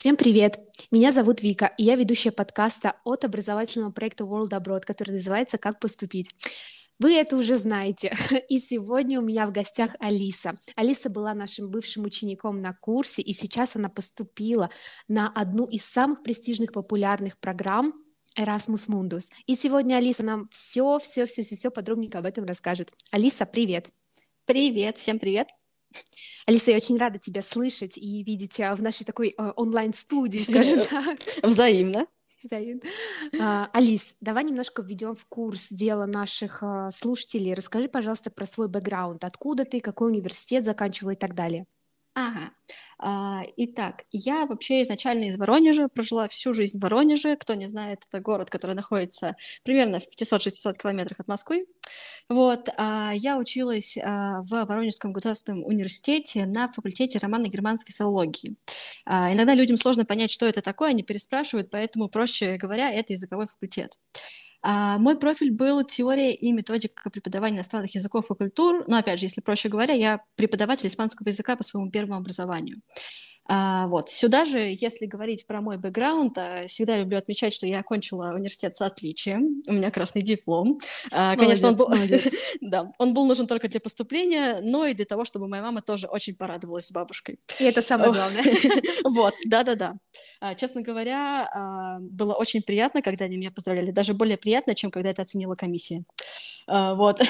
Всем привет! Меня зовут Вика, и я ведущая подкаста от образовательного проекта World Abroad, который называется «Как поступить». Вы это уже знаете. И сегодня у меня в гостях Алиса. Алиса была нашим бывшим учеником на курсе, и сейчас она поступила на одну из самых престижных популярных программ Erasmus Mundus. И сегодня Алиса нам все, все, все, все, все подробненько об этом расскажет. Алиса, привет! Привет, всем привет! Алиса, я очень рада тебя слышать и видеть в нашей такой э, онлайн-студии, скажем так. Взаимно. Взаимно. А, Алис, давай немножко введем в курс дела наших а, слушателей. Расскажи, пожалуйста, про свой бэкграунд. Откуда ты, какой университет заканчивал и так далее. Ага. А, итак, я вообще изначально из Воронежа, прожила всю жизнь в Воронеже. Кто не знает, это город, который находится примерно в 500-600 километрах от Москвы. Вот, а, я училась а, в Воронежском государственном университете на факультете романо-германской филологии. Иногда людям сложно понять, что это такое, они переспрашивают, поэтому, проще говоря, это языковой факультет. А, мой профиль был теория и методика преподавания иностранных языков и культур. Но, опять же, если проще говоря, я преподаватель испанского языка по своему первому образованию. А, вот. Сюда же, если говорить про мой бэкграунд, а, всегда люблю отмечать, что я окончила университет с отличием. У меня красный диплом. А, конечно, он был... да, он был нужен только для поступления, но и для того, чтобы моя мама тоже очень порадовалась с бабушкой. И это самое главное. вот, да-да-да. Честно говоря, было очень приятно, когда они меня поздравляли. Даже более приятно, чем когда это оценила комиссия. Вот.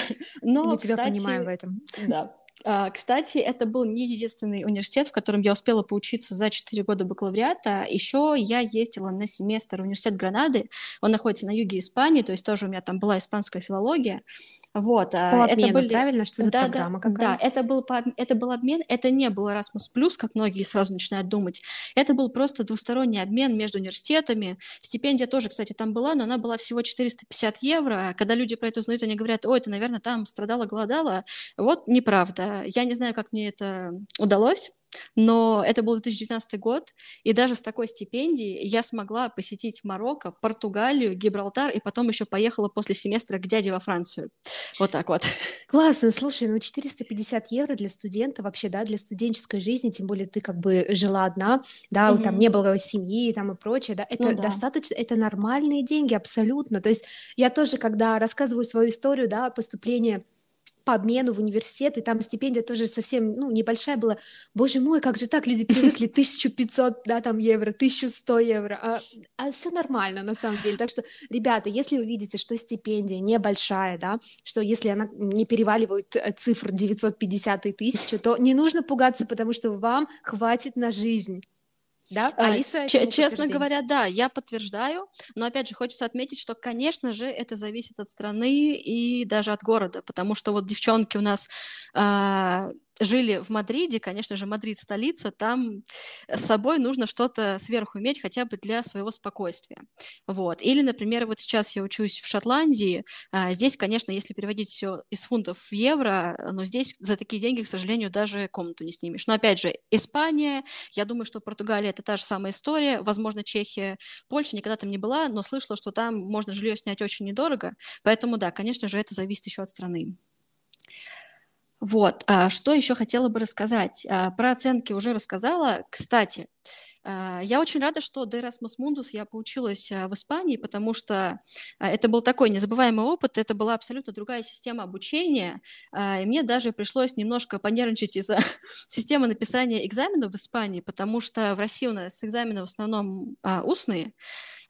Но, Мы тебя понимаем в этом. Да. А, кстати, это был не единственный университет, в котором я успела поучиться за 4 года бакалавриата. Еще я ездила на семестр в университет Гранады. Он находится на юге Испании, то есть тоже у меня там была испанская филология. Вот, а, по обмену, это были... правильно? Что за да, программа да, какая? Да, это был, по... это был обмен, это не был Erasmus+, как многие сразу начинают думать. Это был просто двусторонний обмен между университетами. Стипендия тоже, кстати, там была, но она была всего 450 евро. Когда люди про это узнают, они говорят, ой, это, наверное, там страдала, голодала. Вот неправда. Я не знаю, как мне это удалось, но это был 2019 год, и даже с такой стипендией я смогла посетить Марокко, Португалию, Гибралтар, и потом еще поехала после семестра к дяде во Францию. Вот так вот. Классно, слушай, ну 450 евро для студента вообще, да, для студенческой жизни, тем более ты как бы жила одна, да, угу. там не было семьи там и прочее, да, это ну, да. достаточно, это нормальные деньги абсолютно. То есть я тоже, когда рассказываю свою историю, да, поступления по обмену в университет, и там стипендия тоже совсем, ну, небольшая была. Боже мой, как же так, люди привыкли 1500, да, там, евро, 1100 евро, а, а все нормально, на самом деле. Так что, ребята, если вы видите, что стипендия небольшая, да, что если она не переваливает э, цифр 950 и 1000, то не нужно пугаться, потому что вам хватит на жизнь. Да, а, Алиса? Ч- честно говоря, да, я подтверждаю, но опять же хочется отметить, что, конечно же, это зависит от страны и даже от города, потому что вот девчонки у нас а, жили в Мадриде, конечно же, Мадрид столица, там с собой нужно что-то сверху иметь хотя бы для своего спокойствия. Вот. Или, например, вот сейчас я учусь в Шотландии, а, здесь, конечно, если переводить все из фунтов в евро, но здесь за такие деньги, к сожалению, даже комнату не снимешь. Но опять же, Испания, я думаю, что Португалия это та же самая история, возможно, Чехия, Польша никогда там не была, но слышала, что там можно жилье снять очень недорого, поэтому да, конечно же, это зависит еще от страны. Вот, а что еще хотела бы рассказать? А, про оценки уже рассказала. Кстати, а, я очень рада, что до Erasmus Mundus я поучилась а, в Испании, потому что это был такой незабываемый опыт, это была абсолютно другая система обучения, и мне даже пришлось немножко понервничать из-за системы написания экзаменов в Испании, потому что в России у нас экзамены в основном устные,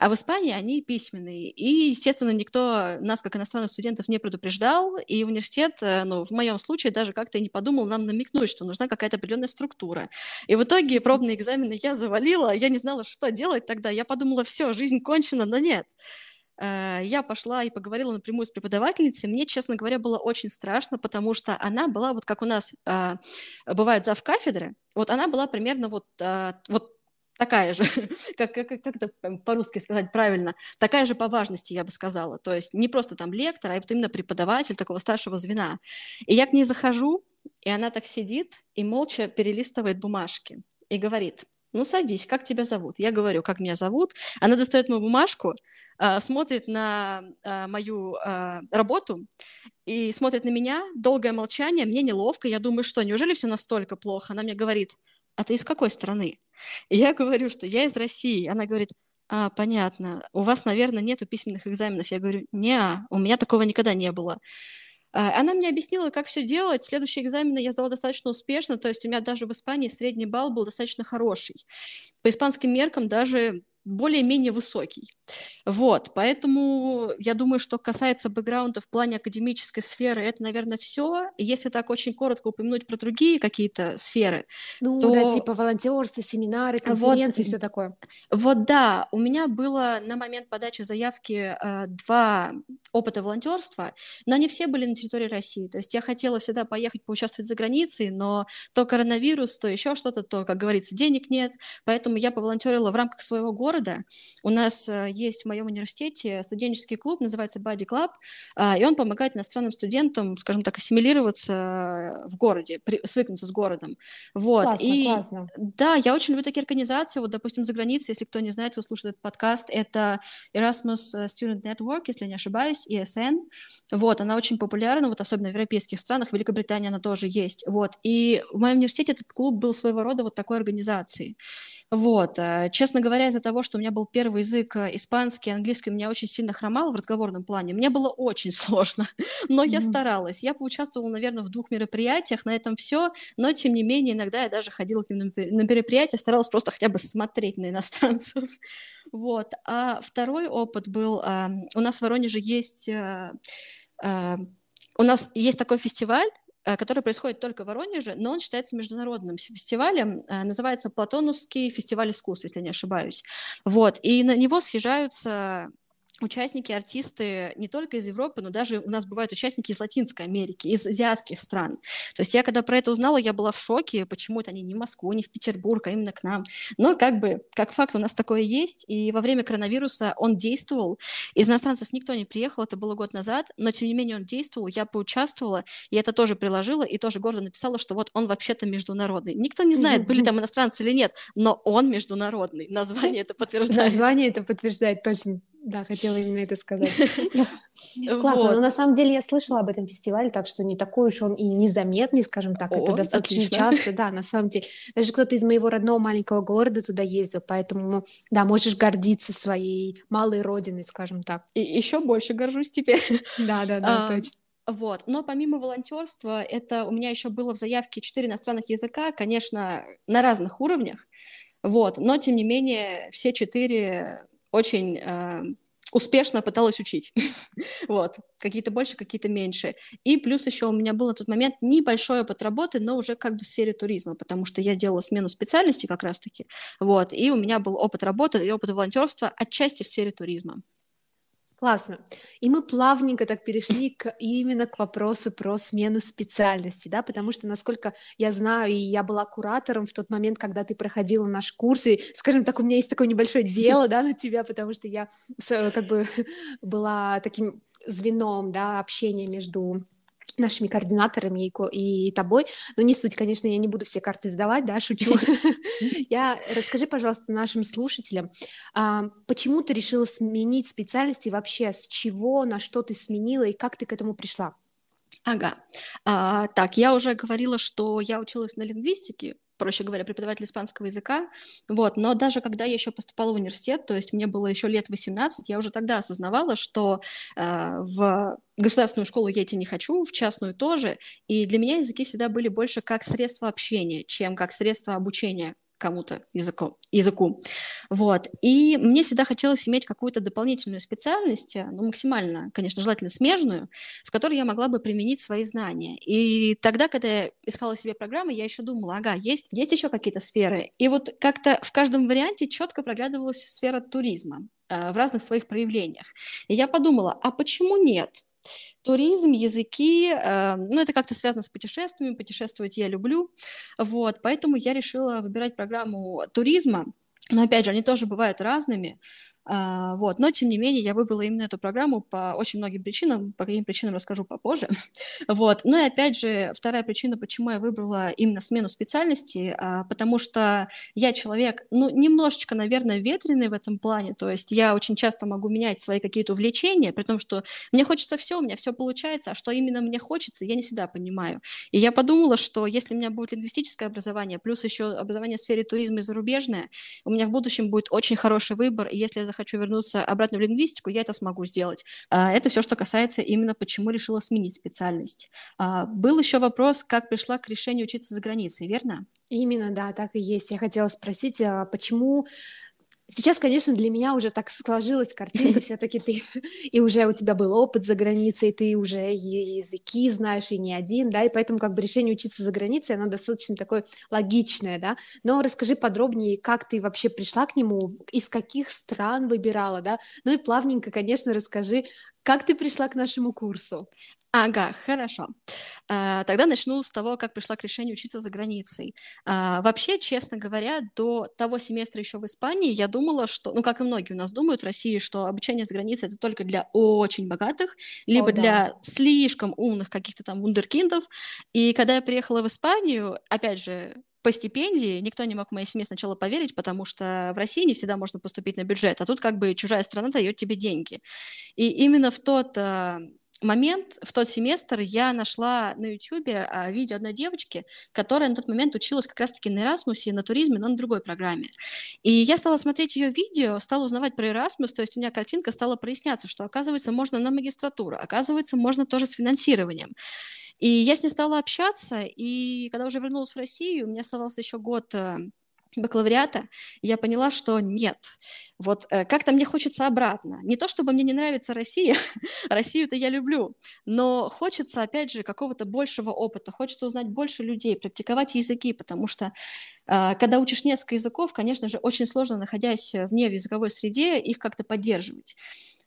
а в Испании они письменные. И, естественно, никто нас, как иностранных студентов, не предупреждал. И университет, э, ну, в моем случае, даже как-то не подумал нам намекнуть, что нужна какая-то определенная структура. И в итоге пробные экзамены я завалила, я не знала, что делать тогда. Я подумала, все, жизнь кончена, но нет э, я пошла и поговорила напрямую с преподавательницей. Мне, честно говоря, было очень страшно, потому что она была вот как у нас э, бывает зав кафедры. Вот она была примерно вот, вот такая же, как, как, как это по-русски сказать правильно, такая же по важности, я бы сказала. То есть не просто там лектор, а вот именно преподаватель такого старшего звена. И я к ней захожу, и она так сидит и молча перелистывает бумажки и говорит, ну садись, как тебя зовут? Я говорю, как меня зовут. Она достает мою бумажку, э, смотрит на э, мою э, работу и смотрит на меня. Долгое молчание, мне неловко. Я думаю, что, неужели все настолько плохо? Она мне говорит, а ты из какой страны? И я говорю, что я из России. Она говорит, а, понятно, у вас, наверное, нету письменных экзаменов. Я говорю, не, у меня такого никогда не было. А, она мне объяснила, как все делать. Следующие экзамены я сдала достаточно успешно, то есть у меня даже в Испании средний балл был достаточно хороший. По испанским меркам даже более-менее высокий. Вот, поэтому я думаю, что касается бэкграунда в плане академической сферы, это, наверное, все. Если так очень коротко упомянуть про другие какие-то сферы, ну, то... да, типа волонтерство, семинары, конференции, вот, все такое. Вот, да, у меня было на момент подачи заявки э, два опыта волонтерства, но они все были на территории России. То есть я хотела всегда поехать поучаствовать за границей, но то коронавирус, то еще что-то, то, как говорится, денег нет, поэтому я поволонтерила в рамках своего города, города. У нас э, есть в моем университете студенческий клуб, называется Body Club, а, и он помогает иностранным студентам, скажем так, ассимилироваться в городе, свыкнуться с городом. Вот. Классно, и классно. да, я очень люблю такие организации. Вот, допустим, за границей, если кто не знает, кто слушает этот подкаст, это Erasmus Student Network, если не ошибаюсь, ESN. Вот, она очень популярна, вот особенно в европейских странах, в Великобритании она тоже есть. Вот, и в моем университете этот клуб был своего рода вот такой организацией. Вот. Э, честно говоря, из-за того, что у меня был первый язык э, испанский, английский, у меня очень сильно хромал в разговорном плане. Мне было очень сложно, но я старалась. Я поучаствовала, наверное, в двух мероприятиях, на этом все, но, тем не менее, иногда я даже ходила к ним на мероприятия, старалась просто хотя бы смотреть на иностранцев. Вот. А второй опыт был, у нас в Воронеже есть э, у нас есть такой фестиваль, который происходит только в Воронеже, но он считается международным фестивалем, э, называется Платоновский фестиваль искусств, если не ошибаюсь. Вот, и на него съезжаются участники, артисты не только из Европы, но даже у нас бывают участники из Латинской Америки, из азиатских стран. То есть я, когда про это узнала, я была в шоке, почему это они не в Москву, не в Петербург, а именно к нам. Но как бы, как факт, у нас такое есть, и во время коронавируса он действовал. Из иностранцев никто не приехал, это было год назад, но тем не менее он действовал, я поучаствовала, и это тоже приложила, и тоже гордо написала, что вот он вообще-то международный. Никто не знает, были там иностранцы или нет, но он международный. Название это подтверждает. Название это подтверждает, точно. Да, хотела именно это сказать. Классно, но на самом деле я слышала об этом фестивале, так что не такой уж он и незаметный, скажем так, это достаточно часто, да, на самом деле. Даже кто-то из моего родного маленького города туда ездил, поэтому, да, можешь гордиться своей малой родиной, скажем так. И еще больше горжусь теперь. Да, да, да, точно. Вот. Но помимо волонтерства, это у меня еще было в заявке четыре иностранных языка, конечно, на разных уровнях. Вот. Но, тем не менее, все четыре очень э, успешно пыталась учить. вот. Какие-то больше, какие-то меньше. И плюс еще у меня был на тот момент небольшой опыт работы, но уже как бы в сфере туризма, потому что я делала смену специальности как раз-таки. Вот. И у меня был опыт работы и опыт волонтерства отчасти в сфере туризма. Классно. И мы плавненько так перешли к, именно к вопросу про смену специальности, да, потому что, насколько я знаю, и я была куратором в тот момент, когда ты проходила наш курс, и, скажем так, у меня есть такое небольшое дело, да, на тебя, потому что я как бы была таким звеном, да, общения между нашими координаторами и, и тобой. Но не суть, конечно, я не буду все карты сдавать, да, шучу. Я расскажи, пожалуйста, нашим слушателям, а, почему ты решила сменить специальности вообще, с чего, на что ты сменила и как ты к этому пришла? Ага. А, так, я уже говорила, что я училась на лингвистике, проще говоря, преподаватель испанского языка. Вот. Но даже когда я еще поступала в университет, то есть мне было еще лет 18, я уже тогда осознавала, что э, в государственную школу я идти не хочу, в частную тоже. И для меня языки всегда были больше как средство общения, чем как средство обучения кому-то языку, языку. Вот. И мне всегда хотелось иметь какую-то дополнительную специальность, э, ну, максимально, конечно, желательно смежную, в которой я могла бы применить свои знания. И тогда, когда я искала себе программы, я еще думала, ага, есть, есть еще какие-то сферы. И вот как-то в каждом варианте четко проглядывалась сфера туризма э, в разных своих проявлениях. И я подумала, а почему нет? Туризм, языки, э, ну, это как-то связано с путешествиями, путешествовать я люблю, вот, поэтому я решила выбирать программу туризма, но, опять же, они тоже бывают разными, А, вот. Но, тем не менее, я выбрала именно эту программу по очень многим причинам. По каким причинам расскажу попозже. вот. Ну и опять же, вторая причина, почему я выбрала именно смену специальности, а, потому что я человек, ну, немножечко, наверное, ветреный в этом плане. То есть я очень часто могу менять свои какие-то увлечения, при том, что мне хочется все, у меня все получается, а что именно мне хочется, я не всегда понимаю. И я подумала, что если у меня будет лингвистическое образование, плюс еще образование в сфере туризма и зарубежное, у меня в будущем будет очень хороший выбор, и если я захочу вернуться обратно в лингвистику, я это смогу сделать. А, это все, что касается именно почему решила сменить специальность. А, был еще вопрос, как пришла к решению учиться за границей, верно? Именно, да, так и есть. Я хотела спросить, а почему Сейчас, конечно, для меня уже так сложилась картинка, все-таки ты и уже у тебя был опыт за границей, ты уже языки знаешь и не один, да, и поэтому как бы решение учиться за границей, оно достаточно такое логичное, да. Но расскажи подробнее, как ты вообще пришла к нему, из каких стран выбирала, да. Ну и плавненько, конечно, расскажи, как ты пришла к нашему курсу. Ага, хорошо. А, тогда начну с того, как пришла к решению учиться за границей. А, вообще, честно говоря, до того семестра еще в Испании я думала, что, ну, как и многие у нас думают в России, что обучение за границей это только для очень богатых, либо О, да. для слишком умных каких-то там вундеркиндов. И когда я приехала в Испанию, опять же, по стипендии никто не мог в моей семье сначала поверить, потому что в России не всегда можно поступить на бюджет, а тут как бы чужая страна дает тебе деньги. И именно в тот а, момент, в тот семестр я нашла на YouTube а, видео одной девочки, которая на тот момент училась как раз-таки на Erasmus, на туризме, но на другой программе. И я стала смотреть ее видео, стала узнавать про Erasmus, то есть у меня картинка стала проясняться, что, оказывается, можно на магистратуру, оказывается, можно тоже с финансированием. И я с ней стала общаться, и когда уже вернулась в Россию, у меня оставался еще год э, бакалавриата, я поняла, что нет. Вот э, как-то мне хочется обратно. Не то, чтобы мне не нравится Россия, Россию-то я люблю, но хочется, опять же, какого-то большего опыта, хочется узнать больше людей, практиковать языки, потому что э, когда учишь несколько языков, конечно же, очень сложно, находясь вне в языковой среде, их как-то поддерживать.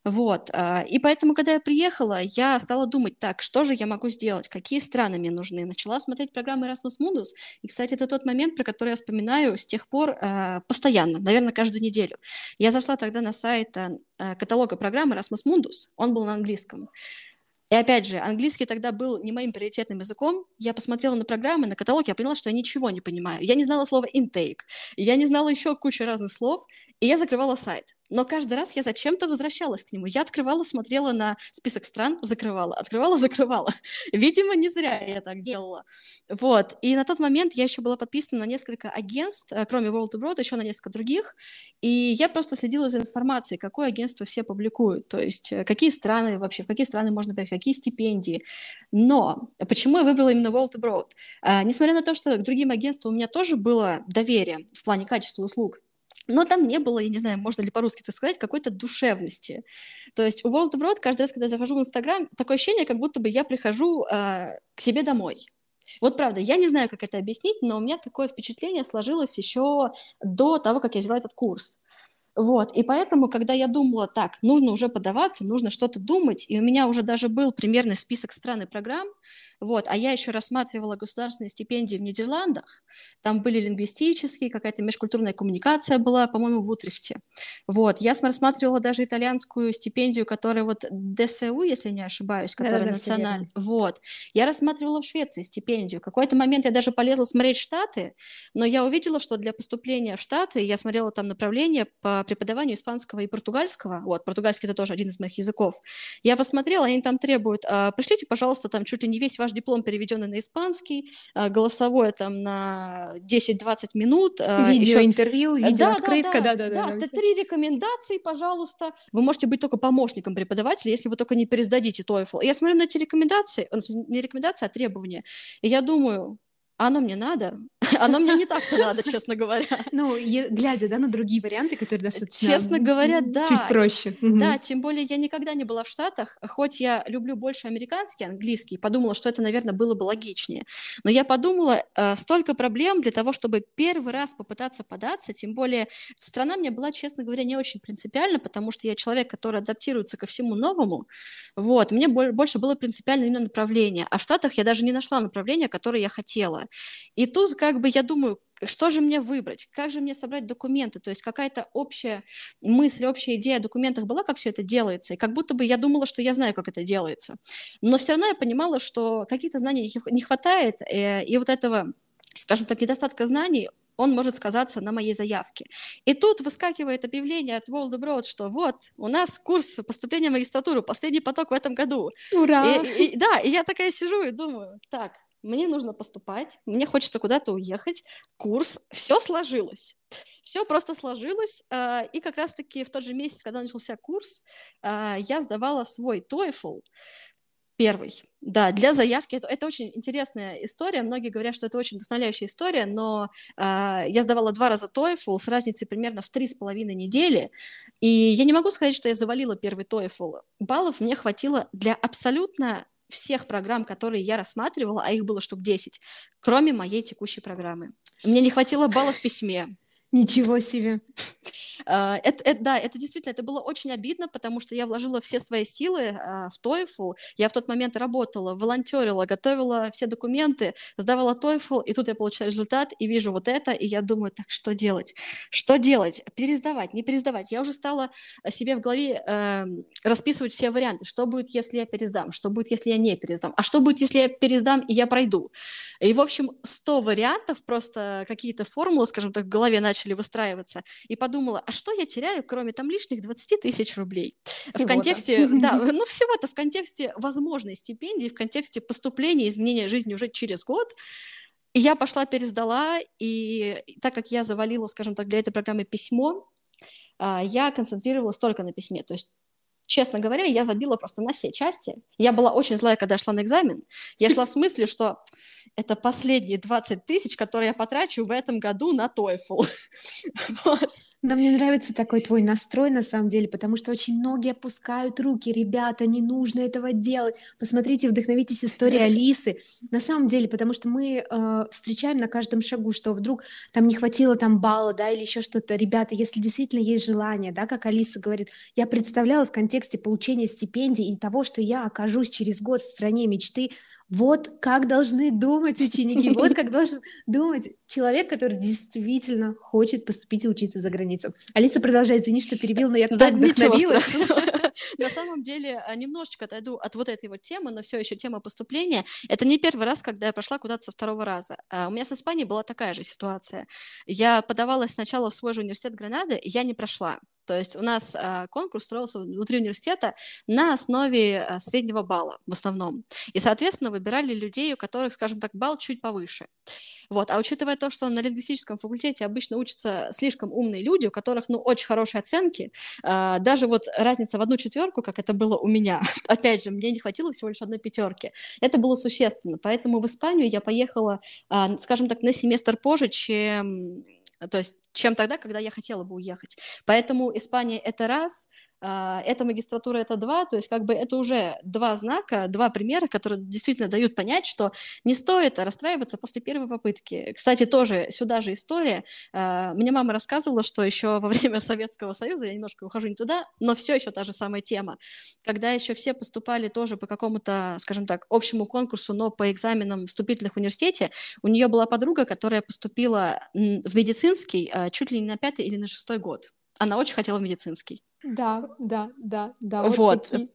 Вот. А, и поэтому, когда я приехала, я стала думать, так, что же я могу сделать, какие страны мне нужны. Начала смотреть программу Erasmus Mundus. И, кстати, это тот момент, про который я вспоминаю с тех пор э, постоянно, наверное, каждую неделю. Я зашла тогда на сайт э, каталога программы Erasmus Mundus. Он был на английском. И опять же, английский тогда был не моим приоритетным языком. Я посмотрела на программы, на каталог, я поняла, что я ничего не понимаю. Я не знала слова intake, я не знала еще кучу разных слов, и я закрывала сайт но каждый раз я зачем-то возвращалась к нему. Я открывала, смотрела на список стран, закрывала, открывала, закрывала. Видимо, не зря я так делала. Вот. И на тот момент я еще была подписана на несколько агентств, э, кроме World Abroad, еще на несколько других, и я просто следила за информацией, какое агентство все публикуют, то есть э, какие страны вообще, в какие страны можно поехать, какие стипендии. Но почему я выбрала именно World Abroad? А, несмотря на то, что к другим агентствам у меня тоже было доверие в плане качества услуг, но там не было, я не знаю, можно ли по-русски так сказать, какой-то душевности. То есть у World Abroad каждый раз, когда я захожу в Инстаграм, такое ощущение, как будто бы я прихожу э, к себе домой. Вот правда, я не знаю, как это объяснить, но у меня такое впечатление сложилось еще до того, как я взяла этот курс. Вот, и поэтому, когда я думала, так, нужно уже подаваться, нужно что-то думать, и у меня уже даже был примерный список стран и программ, вот, а я еще рассматривала государственные стипендии в Нидерландах, там были лингвистические, какая-то межкультурная коммуникация была, по-моему, в Утрехте. Вот, я рассматривала даже итальянскую стипендию, которая вот ДСУ, если не ошибаюсь, которая да, национальная. Вот, я рассматривала в Швеции стипендию. В какой-то момент я даже полезла смотреть Штаты, но я увидела, что для поступления в Штаты я смотрела там направление по преподаванию испанского и португальского. Вот, португальский это тоже один из моих языков. Я посмотрела, они там требуют, а, пришлите, пожалуйста, там чуть ли не весь ваш диплом переведенный на испанский, а, голосовое там на 10-20 минут. А, Видеоинтервью, еще... видеооткрытка, да-да-да. Да, да, три рекомендации, пожалуйста. Вы можете быть только помощником преподавателя, если вы только не пересдадите TOEFL. я смотрю на эти рекомендации, не рекомендации, а требования. И я думаю, оно мне надо, оно мне не так-то надо, честно говоря. Ну, глядя, да, на другие варианты, которые достаточно... Честно говоря, да. Чуть проще. Да, тем более я никогда не была в Штатах, хоть я люблю больше американский, английский, подумала, что это, наверное, было бы логичнее. Но я подумала, э, столько проблем для того, чтобы первый раз попытаться податься, тем более страна мне была, честно говоря, не очень принципиальна, потому что я человек, который адаптируется ко всему новому. Вот, мне больше было принципиально именно направление. А в Штатах я даже не нашла направления, которое я хотела. Было. И тут как бы я думаю, что же мне выбрать, как же мне собрать документы, то есть какая-то общая мысль, общая идея о документах была, как все это делается, и как будто бы я думала, что я знаю, как это делается, но все равно я понимала, что каких-то знаний не хватает, э, и вот этого, скажем так, недостатка знаний, он может сказаться на моей заявке. И тут выскакивает объявление от World Abroad, что вот, у нас курс поступления в магистратуру, последний поток в этом году. Ура! И, и, да, и я такая сижу и думаю, так, мне нужно поступать, мне хочется куда-то уехать, курс, все сложилось. Все просто сложилось, а, и как раз-таки в тот же месяц, когда начался курс, а, я сдавала свой TOEFL, первый. Да, для заявки это, это очень интересная история. Многие говорят, что это очень вдохновляющая история, но э, я сдавала два раза TOEFL с разницей примерно в три с половиной недели, и я не могу сказать, что я завалила первый TOEFL. Баллов мне хватило для абсолютно всех программ, которые я рассматривала, а их было штук 10, кроме моей текущей программы. Мне не хватило баллов в письме. Ничего себе. А, это, это, да, это действительно, это было очень обидно, потому что я вложила все свои силы а, в TOEFL. Я в тот момент работала, волонтерила, готовила все документы, сдавала TOEFL, и тут я получаю результат и вижу вот это, и я думаю, так что делать? Что делать? Пересдавать, не пересдавать? Я уже стала себе в голове э, расписывать все варианты. Что будет, если я пересдам? Что будет, если я не пересдам? А что будет, если я пересдам и я пройду? И, в общем, 100 вариантов, просто какие-то формулы, скажем так, в голове начали выстраиваться. И подумала, а что я теряю, кроме там лишних 20 тысяч рублей? Всего-то. В контексте, да, ну всего-то в контексте возможной стипендии, в контексте поступления, изменения жизни уже через год, и я пошла, пересдала, и так как я завалила, скажем так, для этой программы письмо, а, я концентрировалась только на письме. То есть честно говоря, я забила просто на все части. Я была очень злая, когда шла на экзамен. Я шла с мыслью, что это последние 20 тысяч, которые я потрачу в этом году на TOEFL. вот. Да, мне нравится такой твой настрой, на самом деле, потому что очень многие опускают руки. Ребята, не нужно этого делать. Посмотрите, вдохновитесь историей Алисы. На самом деле, потому что мы э, встречаем на каждом шагу, что вдруг там не хватило там балла, да, или еще что-то. Ребята, если действительно есть желание, да, как Алиса говорит, я представляла в контексте получения стипендий и того, что я окажусь через год в стране мечты, вот как должны думать ученики, вот как должен думать человек, который действительно хочет поступить и учиться за границу. Алиса, продолжай, извини, что перебил, но я так вдохновилась. На самом деле, а, немножечко отойду от вот этой вот темы, но все еще тема поступления. Это не первый раз, когда я прошла куда-то со второго раза. А, у меня с Испанией была такая же ситуация. Я подавалась сначала в свой же университет Гранады, и я не прошла. То есть у нас а, конкурс строился внутри университета на основе а, среднего балла в основном. И, соответственно, выбирали людей, у которых, скажем так, балл чуть повыше. Вот. А учитывая то, что на лингвистическом факультете обычно учатся слишком умные люди, у которых, ну, очень хорошие оценки, а, даже вот разница в одну четверку, как это было у меня, опять же, мне не хватило всего лишь одной пятерки, это было существенно. Поэтому в Испанию я поехала, скажем так, на семестр позже, чем то есть чем тогда, когда я хотела бы уехать. Поэтому Испания — это раз, эта магистратура это два, то есть как бы это уже два знака, два примера, которые действительно дают понять, что не стоит расстраиваться после первой попытки. Кстати, тоже сюда же история. А, мне мама рассказывала, что еще во время Советского Союза, я немножко ухожу не туда, но все еще та же самая тема, когда еще все поступали тоже по какому-то, скажем так, общему конкурсу, но по экзаменам вступительных в университете, у нее была подруга, которая поступила в медицинский а, чуть ли не на пятый или на шестой год. Она очень хотела в медицинский. Да, да, да, да. Вот. вот. Такие...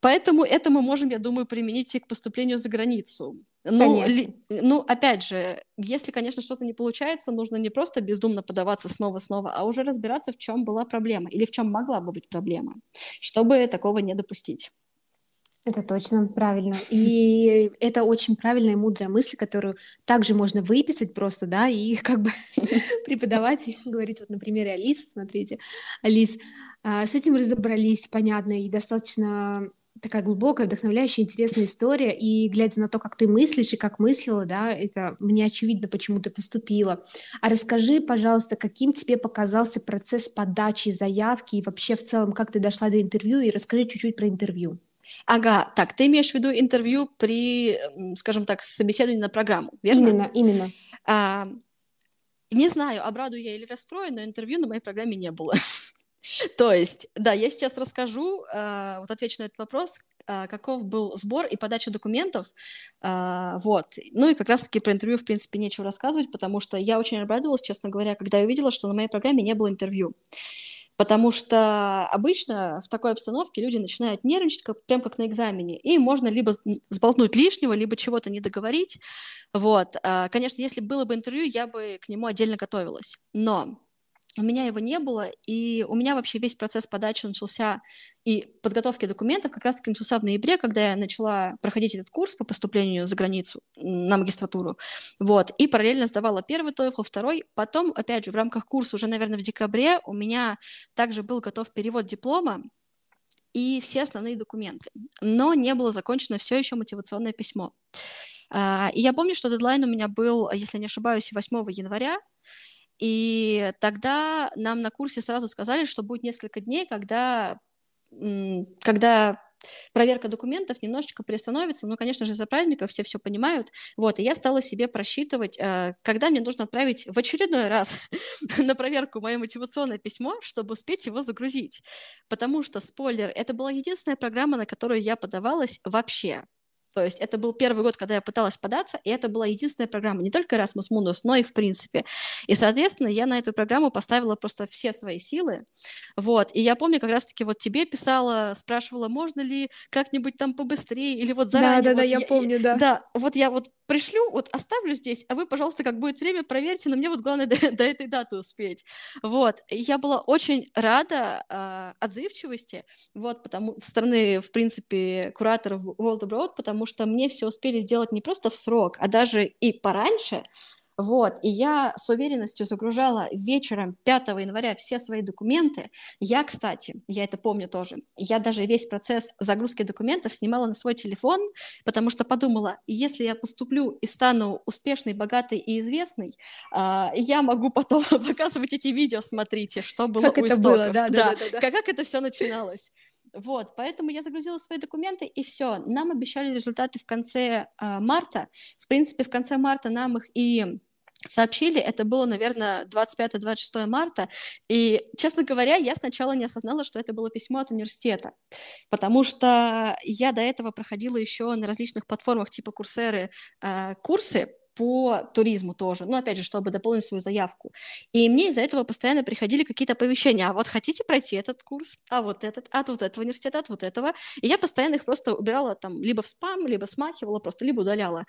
Поэтому это мы можем, я думаю, применить и к поступлению за границу. Ну, ли, ну, опять же, если, конечно, что-то не получается, нужно не просто бездумно подаваться снова-снова, а уже разбираться, в чем была проблема или в чем могла бы быть проблема, чтобы такого не допустить. Это точно правильно. И это очень правильная и мудрая мысль, которую также можно выписать просто, да, и как бы преподавать, говорить, вот на примере Алисы, смотрите, Алис, а, с этим разобрались, понятно, и достаточно такая глубокая, вдохновляющая, интересная история, и глядя на то, как ты мыслишь и как мыслила, да, это мне очевидно, почему ты поступила. А расскажи, пожалуйста, каким тебе показался процесс подачи заявки и вообще в целом, как ты дошла до интервью, и расскажи чуть-чуть про интервью. Ага, так, ты имеешь в виду интервью при, скажем так, собеседовании на программу, верно? Именно, именно. А, не знаю, обрадую я или расстрою, но интервью на моей программе не было. То есть, да, я сейчас расскажу, э, вот отвечу на этот вопрос, а, каков был сбор и подача документов. А, вот. Ну и как раз-таки про интервью, в принципе, нечего рассказывать, потому что я очень обрадовалась, честно говоря, когда я увидела, что на моей программе не было интервью. Потому что обычно в такой обстановке люди начинают нервничать, как, прям как на экзамене, и можно либо сболтнуть лишнего, либо чего-то не договорить. Вот. Конечно, если было бы интервью, я бы к нему отдельно готовилась. Но у меня его не было, и у меня вообще весь процесс подачи начался и подготовки документов как раз-таки начался в ноябре, когда я начала проходить этот курс по поступлению за границу на магистратуру. Вот. И параллельно сдавала первый TOEFL, второй. Потом, опять же, в рамках курса уже, наверное, в декабре у меня также был готов перевод диплома и все основные документы. Но не было закончено все еще мотивационное письмо. А, и я помню, что дедлайн у меня был, если не ошибаюсь, 8 января, и тогда нам на курсе сразу сказали, что будет несколько дней, когда, когда проверка документов немножечко приостановится, ну, конечно же, за праздников все все понимают, вот, и я стала себе просчитывать, э, когда мне нужно отправить в очередной раз на проверку мое мотивационное письмо, чтобы успеть его загрузить, потому что, спойлер, это была единственная программа, на которую я подавалась вообще, то есть это был первый год, когда я пыталась податься, и это была единственная программа, не только Erasmus Mundus, но и в принципе. И, соответственно, я на эту программу поставила просто все свои силы. Вот. И я помню, как раз-таки вот тебе писала, спрашивала, можно ли как-нибудь там побыстрее, или вот заранее. Да, да, вот я, я помню, да. Да, вот я вот пришлю, вот оставлю здесь, а вы, пожалуйста, как будет время, проверьте, но мне вот главное до, до этой даты успеть. Вот. И я была очень рада э, отзывчивости, вот, потому со стороны, в принципе, кураторов World Abroad, потому что мне все успели сделать не просто в срок, а даже и пораньше, вот, и я с уверенностью загружала вечером 5 января все свои документы. Я, кстати, я это помню тоже, я даже весь процесс загрузки документов снимала на свой телефон, потому что подумала, если я поступлю и стану успешной, богатой и известной, а, я могу потом показывать эти видео, смотрите, что было как у это истоков. было, да, да, да, да, да. Как, как это все начиналось. Вот, поэтому я загрузила свои документы, и все. Нам обещали результаты в конце э, марта. В принципе, в конце марта нам их и сообщили, это было, наверное, 25-26 марта, и, честно говоря, я сначала не осознала, что это было письмо от университета, потому что я до этого проходила еще на различных платформах типа Курсеры э, курсы по туризму тоже, ну, опять же, чтобы дополнить свою заявку. И мне из-за этого постоянно приходили какие-то оповещения, а вот хотите пройти этот курс, а вот этот, от вот этого университета, от вот этого. И я постоянно их просто убирала там либо в спам, либо смахивала просто, либо удаляла.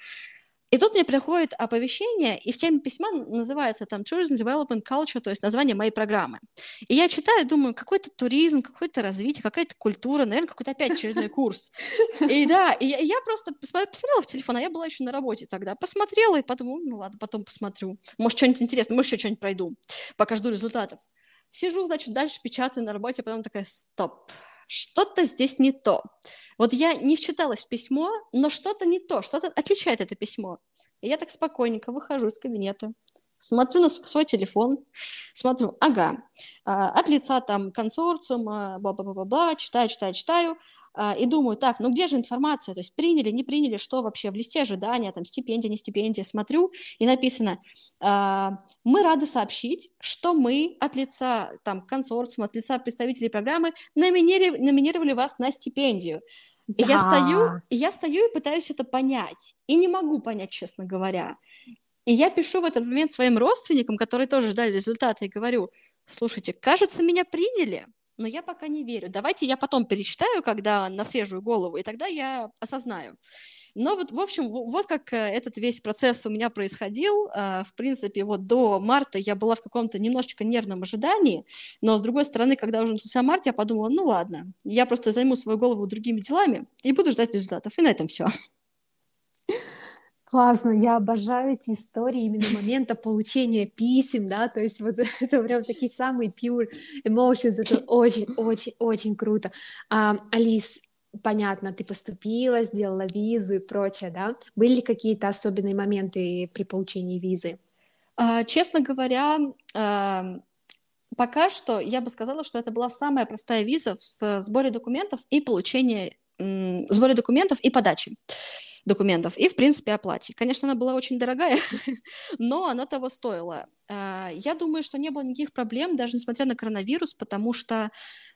И тут мне приходит оповещение, и в теме письма называется там Tourism Development Culture, то есть название моей программы. И я читаю, думаю, какой-то туризм, какое-то развитие, какая-то культура, наверное, какой-то опять очередной курс. И да, и я, просто посмотрела в телефон, а я была еще на работе тогда, посмотрела и подумала, ну ладно, потом посмотрю. Может, что-нибудь интересное, может, еще что-нибудь пройду, пока жду результатов. Сижу, значит, дальше печатаю на работе, а потом такая, стоп, что-то здесь не то. Вот я не вчиталась в письмо, но что-то не то, что-то отличает это письмо. И я так спокойненько выхожу из кабинета, смотрю на свой телефон, смотрю, ага, а, от лица там консорциума, бла-бла-бла-бла, читаю, читаю, читаю, и думаю, так, ну где же информация, то есть приняли, не приняли, что вообще в листе ожидания, там стипендия, не стипендия, смотрю, и написано, а, мы рады сообщить, что мы от лица там консорциума, от лица представителей программы номинировали, номинировали вас на стипендию. Да. И я стою, и я стою и пытаюсь это понять, и не могу понять, честно говоря. И я пишу в этот момент своим родственникам, которые тоже ждали результата, и говорю, слушайте, кажется, меня приняли, но я пока не верю. Давайте я потом перечитаю, когда на свежую голову, и тогда я осознаю. Но вот, в общем, вот как э, этот весь процесс у меня происходил. А, в принципе, вот до марта я была в каком-то немножечко нервном ожидании, но, с другой стороны, когда уже начался март, я подумала, ну ладно, я просто займу свою голову другими делами и буду ждать результатов. И на этом все. Классно, я обожаю эти истории именно момента получения писем, да, то есть вот это прям такие самые pure emotions, это очень-очень-очень круто. А, Алис, понятно, ты поступила, сделала визу и прочее, да? Были ли какие-то особенные моменты при получении визы? А, честно говоря, а, пока что я бы сказала, что это была самая простая виза в сборе документов и получении сборе документов и подачи документов и, в принципе, оплате. Конечно, она была очень дорогая, но оно того стоило. А, я думаю, что не было никаких проблем, даже несмотря на коронавирус, потому что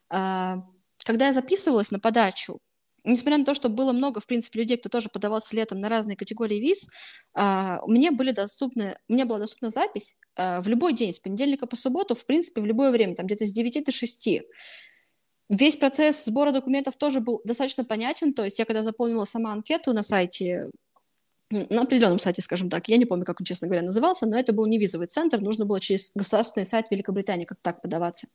а, когда я записывалась на подачу, несмотря на то, что было много, в принципе, людей, кто тоже подавался летом на разные категории виз, а, мне были доступны, мне была доступна запись а, в любой день, с понедельника по субботу, в принципе, в любое время, там где-то с 9 до 6. Весь процесс сбора документов тоже был достаточно понятен, то есть я когда заполнила сама анкету на сайте на определенном сайте, скажем так. Я не помню, как он, честно говоря, назывался, но это был не визовый центр, нужно было через государственный сайт Великобритании как так подаваться.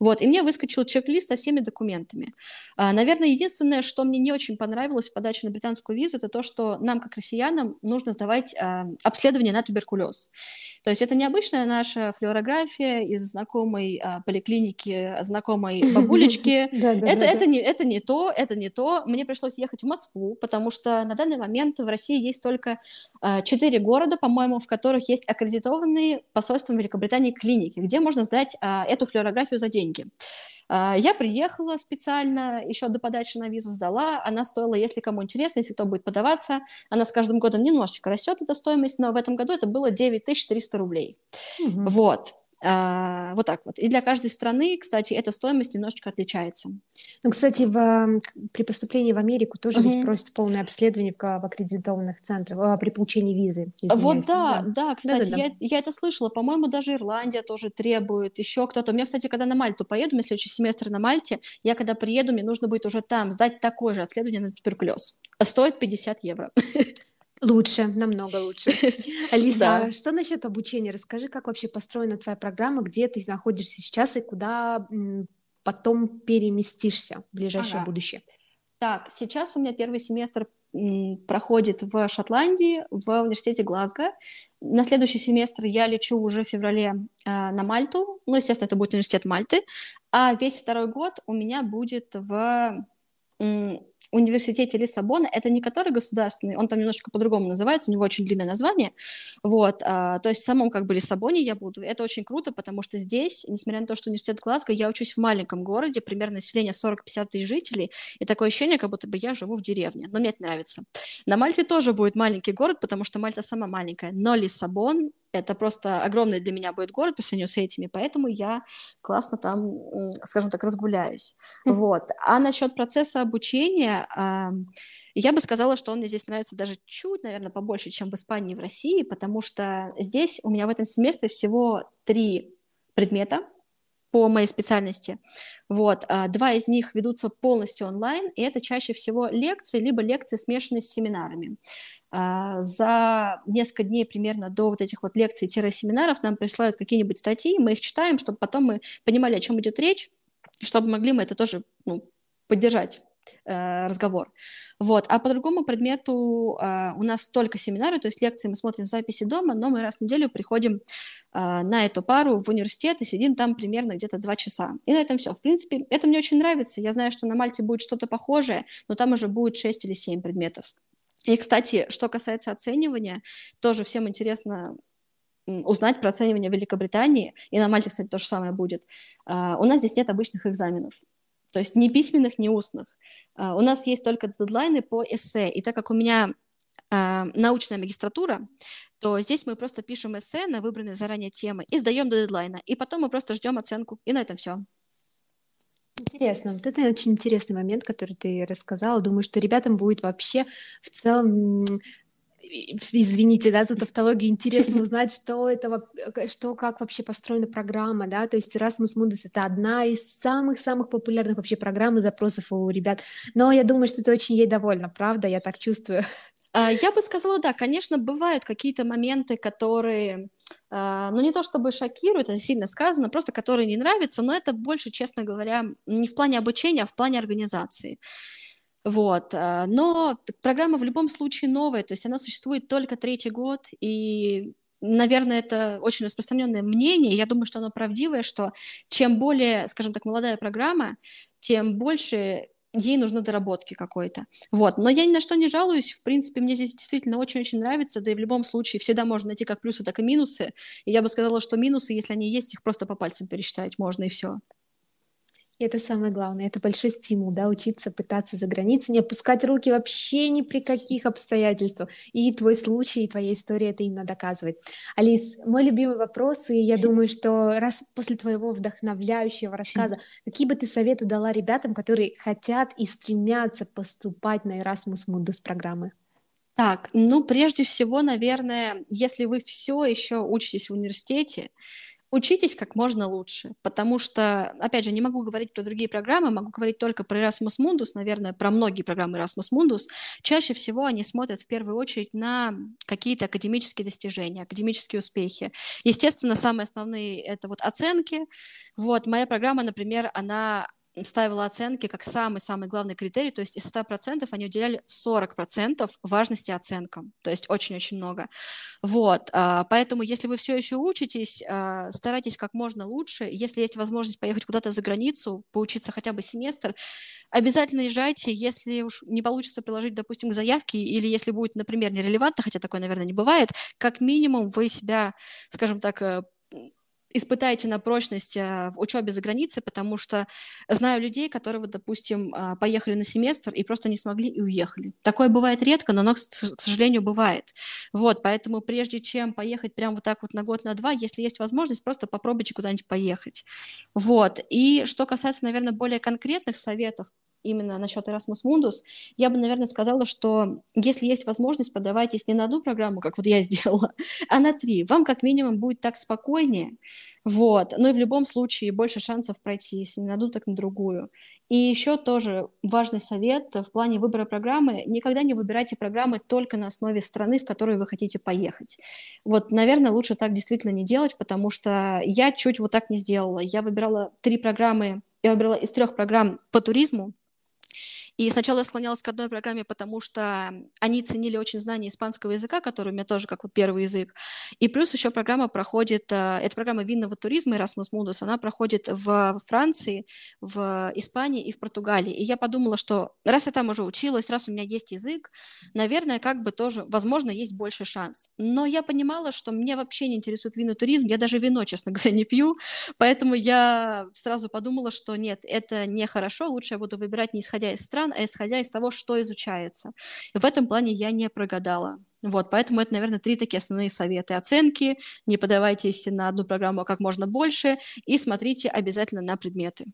Вот, и мне выскочил чек-лист со всеми документами. А, наверное, единственное, что мне не очень понравилось в подаче на британскую визу, это то, что нам, как россиянам, нужно сдавать а, обследование на туберкулез. То есть это необычная наша флюорография из знакомой а, поликлиники, знакомой бабулечки. Это, не то, это не то. Мне пришлось ехать в Москву, потому что на данный момент в России есть только а, четыре города, по-моему, в которых есть аккредитованные посольством Великобритании клиники, где можно сдать а, эту флюорографию за деньги. А, я приехала специально, еще до подачи на визу сдала. Она стоила, если кому интересно, если кто будет подаваться, она с каждым годом немножечко растет, эта стоимость, но в этом году это было 9300 рублей. Угу. Вот. А, вот так вот. И для каждой страны, кстати, эта стоимость немножечко отличается. Ну, кстати, в, при поступлении в Америку тоже угу. ведь просят полное обследование в, в аккредитованных центрах а, при получении визы. Вот да, да, да кстати, да, да, да. Я, я это слышала. По-моему, даже Ирландия тоже требует, еще кто-то. У меня, кстати, когда на Мальту поеду, на следующий семестр на Мальте, я когда приеду, мне нужно будет уже там сдать такое же обследование на туберкулез. А стоит 50 евро. Лучше, намного лучше. Алиса, да. а что насчет обучения? Расскажи, как вообще построена твоя программа, где ты находишься сейчас и куда потом переместишься в ближайшее ага. будущее? Так, сейчас у меня первый семестр проходит в Шотландии, в университете Глазго. На следующий семестр я лечу уже в феврале э, на Мальту. Ну, естественно, это будет университет Мальты. А весь второй год у меня будет в университете Лиссабона, это не который государственный, он там немножко по-другому называется, у него очень длинное название, вот, а, то есть в самом как бы Лиссабоне я буду, это очень круто, потому что здесь, несмотря на то, что университет Глазго, я учусь в маленьком городе, примерно население 40-50 тысяч жителей, и такое ощущение, как будто бы я живу в деревне, но мне это нравится. На Мальте тоже будет маленький город, потому что Мальта сама маленькая, но Лиссабон это просто огромный для меня будет город по сравнению с этими, поэтому я классно там, скажем так, разгуляюсь. Вот. А насчет процесса обучения, я бы сказала, что он мне здесь нравится даже чуть, наверное, побольше, чем в Испании и в России, потому что здесь у меня в этом семестре всего три предмета по моей специальности. Вот. А два из них ведутся полностью онлайн, и это чаще всего лекции, либо лекции, смешанные с семинарами. А, за несколько дней примерно до вот этих вот лекций-семинаров нам присылают какие-нибудь статьи, мы их читаем, чтобы потом мы понимали, о чем идет речь, чтобы могли мы это тоже ну, поддержать э, разговор. Вот. А по другому предмету э, у нас только семинары, то есть лекции мы смотрим в записи дома, но мы раз в неделю приходим э, на эту пару в университет и сидим там примерно где-то два часа. И на этом все. В принципе, это мне очень нравится. Я знаю, что на Мальте будет что-то похожее, но там уже будет 6 или 7 предметов. И, кстати, что касается оценивания, тоже всем интересно узнать про оценивание Великобритании, и на Мальте, кстати, то же самое будет. Uh, у нас здесь нет обычных экзаменов, то есть ни письменных, ни устных. Uh, у нас есть только дедлайны по эссе, и так как у меня uh, научная магистратура, то здесь мы просто пишем эссе на выбранные заранее темы и сдаем до дедлайна, и потом мы просто ждем оценку, и на этом все. Интересно. Вот это очень интересный момент, который ты рассказала. Думаю, что ребятам будет вообще в целом извините, да, за тавтологию, интересно узнать, что это, что, как вообще построена программа, да, то есть Erasmus Mundus — это одна из самых-самых популярных вообще программ и запросов у ребят, но я думаю, что ты очень ей довольна, правда, я так чувствую. А, я бы сказала, да, конечно, бывают какие-то моменты, которые а, ну, не то чтобы шокирует, это сильно сказано, просто которые не нравятся, но это больше, честно говоря, не в плане обучения, а в плане организации. Вот. А, но программа в любом случае новая, то есть она существует только третий год, и наверное, это очень распространенное мнение, я думаю, что оно правдивое, что чем более, скажем так, молодая программа, тем больше ей нужны доработки какой-то. Вот. Но я ни на что не жалуюсь. В принципе, мне здесь действительно очень-очень нравится. Да и в любом случае всегда можно найти как плюсы, так и минусы. И я бы сказала, что минусы, если они есть, их просто по пальцам пересчитать можно, и все. Это самое главное, это большой стимул, да, учиться пытаться за границей, не опускать руки вообще ни при каких обстоятельствах. И твой случай, и твоя история это именно доказывает. Алис, мой любимый вопрос, и я думаю, что раз после твоего вдохновляющего рассказа, какие бы ты советы дала ребятам, которые хотят и стремятся поступать на Erasmus Mundus программы? Так, ну, прежде всего, наверное, если вы все еще учитесь в университете, учитесь как можно лучше, потому что, опять же, не могу говорить про другие программы, могу говорить только про Erasmus Mundus, наверное, про многие программы Erasmus Mundus. Чаще всего они смотрят в первую очередь на какие-то академические достижения, академические успехи. Естественно, самые основные — это вот оценки. Вот, моя программа, например, она ставила оценки как самый-самый главный критерий, то есть из 100% они уделяли 40% важности оценкам, то есть очень-очень много. Вот, а, поэтому если вы все еще учитесь, а, старайтесь как можно лучше, если есть возможность поехать куда-то за границу, поучиться хотя бы семестр, обязательно езжайте, если уж не получится приложить, допустим, к заявке, или если будет, например, нерелевантно, хотя такое, наверное, не бывает, как минимум вы себя, скажем так, э, испытайте на прочность а, в учебе за границей, потому что знаю людей, которые, допустим, а, поехали на семестр и просто не смогли и уехали. Такое бывает редко, но оно, к сожалению, бывает. Вот, поэтому прежде чем поехать прямо вот так вот на год, на два, если есть возможность, просто попробуйте куда-нибудь поехать. Вот. И что касается, наверное, более конкретных советов, именно насчет Erasmus Mundus, я бы, наверное, сказала, что если есть возможность, подавайтесь не на одну программу, как вот я сделала, а на три. Вам как минимум будет так спокойнее, вот. Но и в любом случае больше шансов пройти, если не на одну, так на другую. И еще тоже важный совет в плане выбора программы. Никогда не выбирайте программы только на основе страны, в которую вы хотите поехать. Вот, наверное, лучше так действительно не делать, потому что я чуть вот так не сделала. Я выбирала три программы, я выбрала из трех программ по туризму, и сначала я склонялась к одной программе, потому что они ценили очень знание испанского языка, который у меня тоже как вот первый язык. И плюс еще программа проходит, э, эта программа винного туризма Erasmus Mundus, она проходит в Франции, в Испании и в Португалии. И я подумала, что раз я там уже училась, раз у меня есть язык, наверное, как бы тоже, возможно, есть больше шанс. Но я понимала, что мне вообще не интересует винный туризм, я даже вино, честно говоря, не пью, поэтому я сразу подумала, что нет, это нехорошо, лучше я буду выбирать не исходя из стран, стран, а исходя из того, что изучается. И в этом плане я не прогадала. Вот, поэтому это, наверное, три такие основные советы. Оценки, не подавайтесь на одну программу как можно больше и смотрите обязательно на предметы.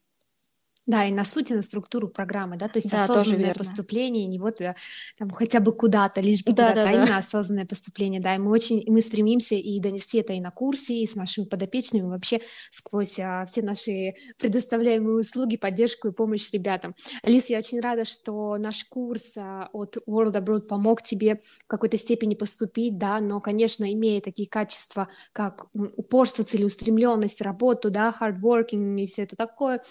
Да, и на суть, и на структуру программы, да, то есть да, осознанное поступление, не вот э, там хотя бы куда-то, лишь бы да, куда-то, да, а именно осознанное поступление, да, и мы очень, мы стремимся и донести это и на курсе, и с нашими подопечными, вообще сквозь а, все наши предоставляемые услуги, поддержку и помощь ребятам. Алис, я очень рада, что наш курс а, от World Abroad помог тебе в какой-то степени поступить, да, но, конечно, имея такие качества, как упорство, целеустремленность, работу, да, hard working и все это такое,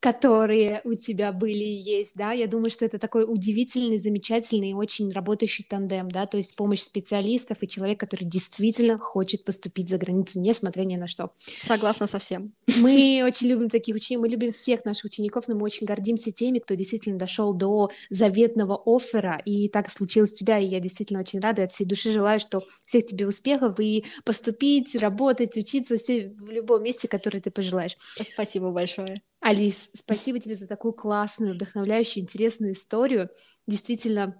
которые которые у тебя были и есть, да, я думаю, что это такой удивительный, замечательный и очень работающий тандем, да, то есть помощь специалистов и человек, который действительно хочет поступить за границу, несмотря ни на что. Согласна со всем. Мы очень любим таких учеников, мы любим всех наших учеников, но мы очень гордимся теми, кто действительно дошел до заветного оффера, и так случилось у тебя, и я действительно очень рада, от всей души желаю, что всех тебе успехов и поступить, работать, учиться все в любом месте, которое ты пожелаешь. Спасибо большое. Алис, спасибо тебе за такую классную, вдохновляющую, интересную историю. Действительно,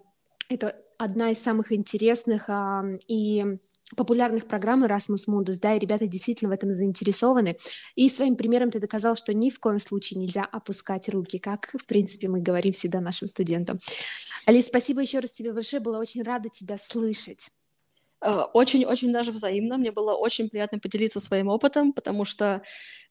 это одна из самых интересных а, и популярных программ Erasmus Mundus, да, и ребята действительно в этом заинтересованы. И своим примером ты доказал, что ни в коем случае нельзя опускать руки, как, в принципе, мы говорим всегда нашим студентам. Алис, спасибо еще раз тебе большое, была очень рада тебя слышать. Очень-очень даже взаимно. Мне было очень приятно поделиться своим опытом, потому что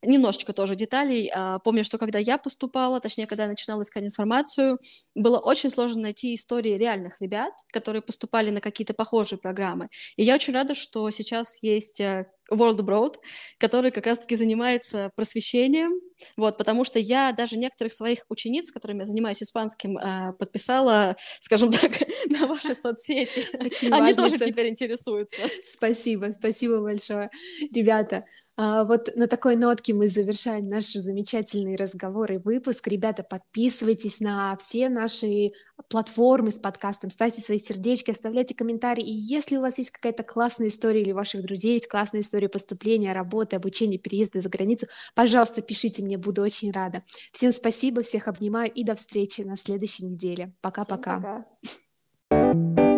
немножечко тоже деталей. А, помню, что когда я поступала, точнее, когда я начинала искать информацию, было очень сложно найти истории реальных ребят, которые поступали на какие-то похожие программы. И я очень рада, что сейчас есть э, World Abroad, который как раз-таки занимается просвещением, вот, потому что я даже некоторых своих учениц, которыми я занимаюсь испанским, э, подписала, скажем так, на ваши соцсети. Очень Они тоже теперь интересуются. Спасибо, спасибо большое. Ребята, А, вот на такой нотке мы завершаем наш замечательный разговор и выпуск. Ребята, подписывайтесь на все наши платформы с подкастом, ставьте свои сердечки, оставляйте комментарии. И если у вас есть какая-то классная история или у ваших друзей есть классная история поступления, работы, обучения, переезда за границу, пожалуйста, пишите мне, буду очень рада. Всем спасибо, всех обнимаю и до встречи на следующей неделе. Пока-пока. Пока.